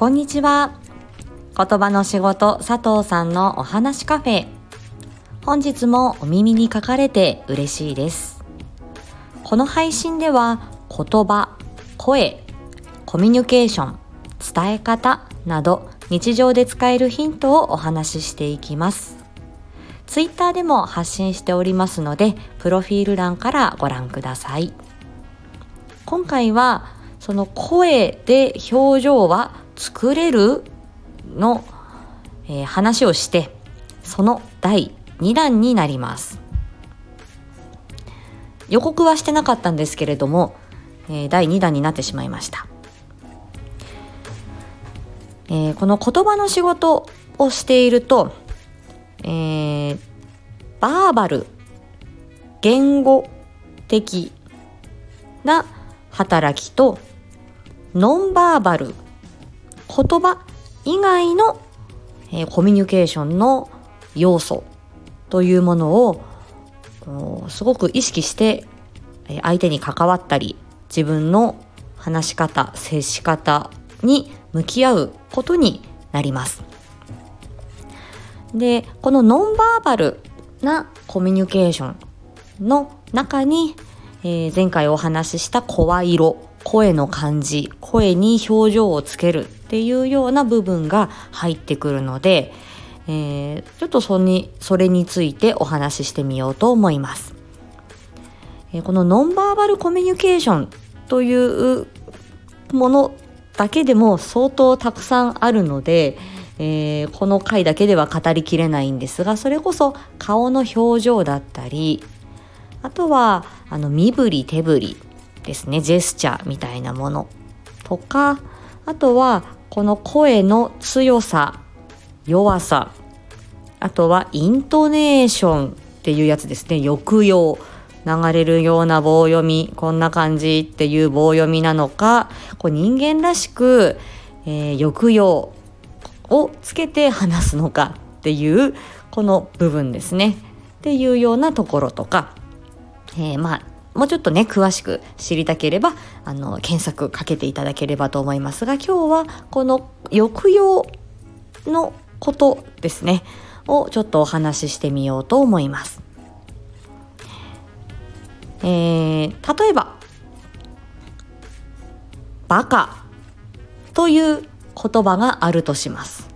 こんにちは。言葉の仕事佐藤さんのお話カフェ。本日もお耳に書かれて嬉しいです。この配信では言葉声コミュニケーション伝え方など日常で使えるヒントをお話ししていきます。ツイッターでも発信しておりますのでプロフィール欄からご覧ください。今回はその声で表情は作れるの、えー、話をしてその第2弾になります。予告はしてなかったんですけれども、えー、第2弾になってしまいました、えー、この言葉の仕事をしていると、えー、バーバル言語的な働きとノンバーバル言葉以外の、えー、コミュニケーションの要素というものをすごく意識して相手に関わったり自分の話し方接し方に向き合うことになります。でこのノンバーバルなコミュニケーションの中に、えー、前回お話しした声色声の感じ声に表情をつけるっていうような部分が入ってくるので、えー、ちょっとそにそれについてお話ししてみようと思います。え、このノンバーバルコミュニケーションというものだけでも相当たくさんあるので、えー、この回だけでは語りきれないんですがそれこそ顔の表情だったりあとはあの身振り手振りですね。ジェスチャーみたいなものとかあとはこの声の強さ弱さあとはイントネーションっていうやつですね。抑揚流れるような棒読みこんな感じっていう棒読みなのかこう人間らしく、えー、抑揚をつけて話すのかっていうこの部分ですね。っていうようなところとか、えー、まあもうちょっとね詳しく知りたければあの検索かけていただければと思いますが今日はこの抑揚のことですねをちょっとお話ししてみようと思います。えー、例えば「バカ」という言葉があるとします。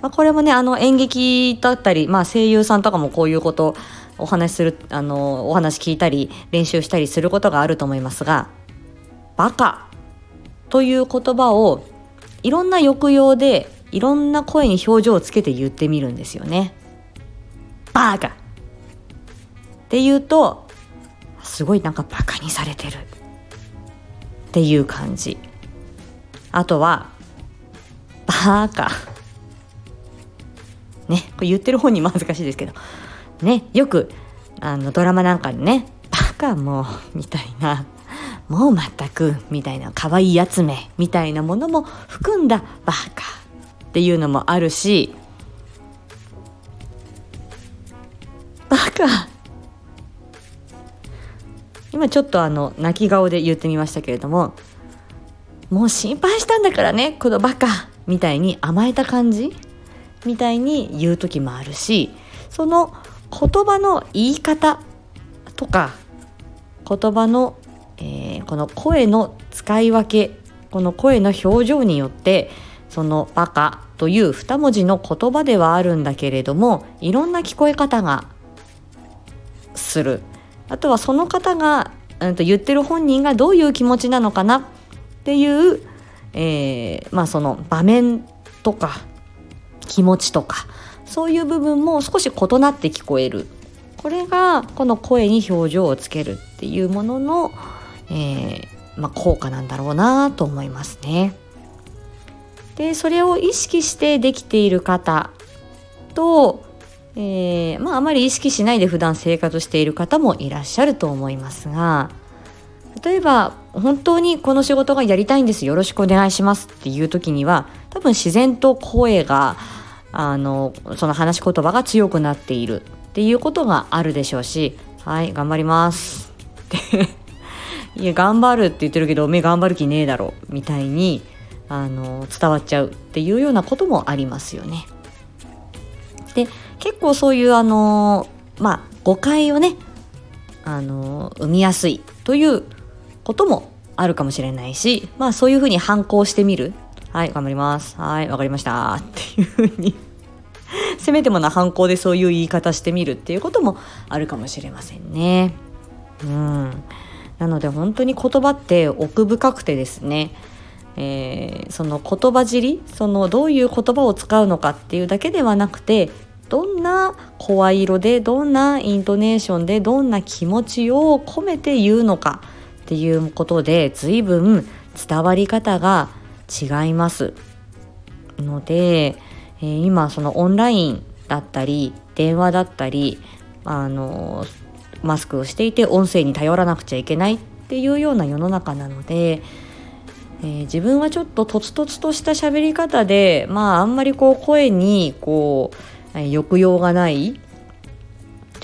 まあ、これもねあの演劇だったり、まあ、声優さんとかもこういうことお話しするあのお話聞いたり練習したりすることがあると思いますが「バカ」という言葉をいろんな抑揚でいろんな声に表情をつけて言ってみるんですよね。バカって言うとすごいなんかバカにされてるっていう感じ。あとはバカねこれ言ってる本にも恥ずかしいですけどねよくあのドラマなんかでね「バカもう」みたいな「もう全く」みたいな可愛いやつめみたいなものも含んだ「バカ」っていうのもあるし「バカ」今ちょっとあの泣き顔で言ってみましたけれどももう心配したんだからねこのバカみたいに甘えた感じみたいに言う時もあるしその言葉の言い方とか言葉の、えー、この声の使い分けこの声の表情によってその「バカ」という2文字の言葉ではあるんだけれどもいろんな聞こえ方がする。あとはその方が、うん、と言ってる本人がどういう気持ちなのかなっていう、えー、まあその場面とか気持ちとかそういう部分も少し異なって聞こえるこれがこの声に表情をつけるっていうものの、えー、まあ、効果なんだろうなと思いますね。でそれを意識してできている方と、えー、まあ、あまり意識しないで普段生活している方もいらっしゃると思いますが例えば本当にこの仕事がやりたいんですよろしくお願いしますっていう時には多分自然と声があのその話し言葉が強くなっているっていうことがあるでしょうしはい頑張りますって いや頑張るって言ってるけどおめえ頑張る気ねえだろみたいにあの伝わっちゃうっていうようなこともありますよね。で結構そういうあのまあ誤解をねあの生みやすいということもあるかもしれないしまあそういうふうに反抗してみるはい頑張ります。はいわかりました。っていうふうに。せめてもな反抗でそういう言い方してみるっていうこともあるかもしれませんね。うん。なので本当に言葉って奥深くてですね。えー、その言葉尻そのどういう言葉を使うのかっていうだけではなくてどんな声色でどんなイントネーションでどんな気持ちを込めて言うのかっていうことで随分伝わり方が違います。ので、えー、今そのオンラインだったり電話だったりあのマスクをしていて音声に頼らなくちゃいけないっていうような世の中なのでえー、自分はちょっととつとつとした喋り方でまああんまりこう声にこう、抑揚がない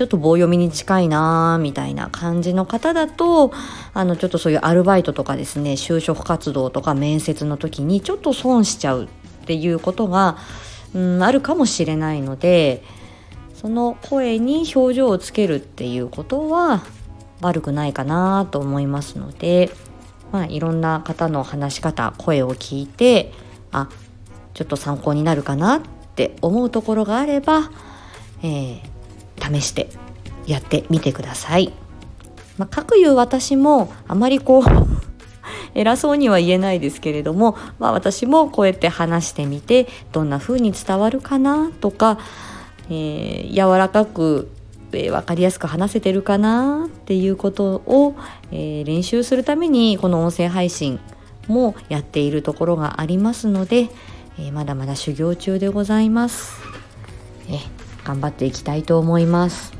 ちょっと棒読みに近いなみたいな感じの方だとあのちょっとそういうアルバイトとかですね就職活動とか面接の時にちょっと損しちゃうっていうことが、うん、あるかもしれないのでその声に表情をつけるっていうことは悪くないかなと思いますので。まあ、いろんな方の話し方声を聞いてあちょっと参考になるかなって思うところがあれば、えー、試してやってみてください。まあ、かくいう私もあまりこう 偉そうには言えないですけれども、まあ、私もこうやって話してみてどんな風に伝わるかなとか、えー、柔らかくえー、分かりやすく話せてるかなっていうことを、えー、練習するためにこの音声配信もやっているところがありますので、えー、まだまだ修行中でございます、え頑張っていきたいと思います。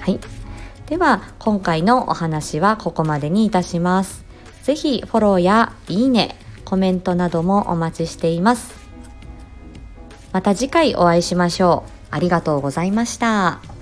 はい。では今回のお話はここまでにいたします。是非フォローやいいねコメントなどもお待ちしています。また次回お会いしましょう。ありがとうございました。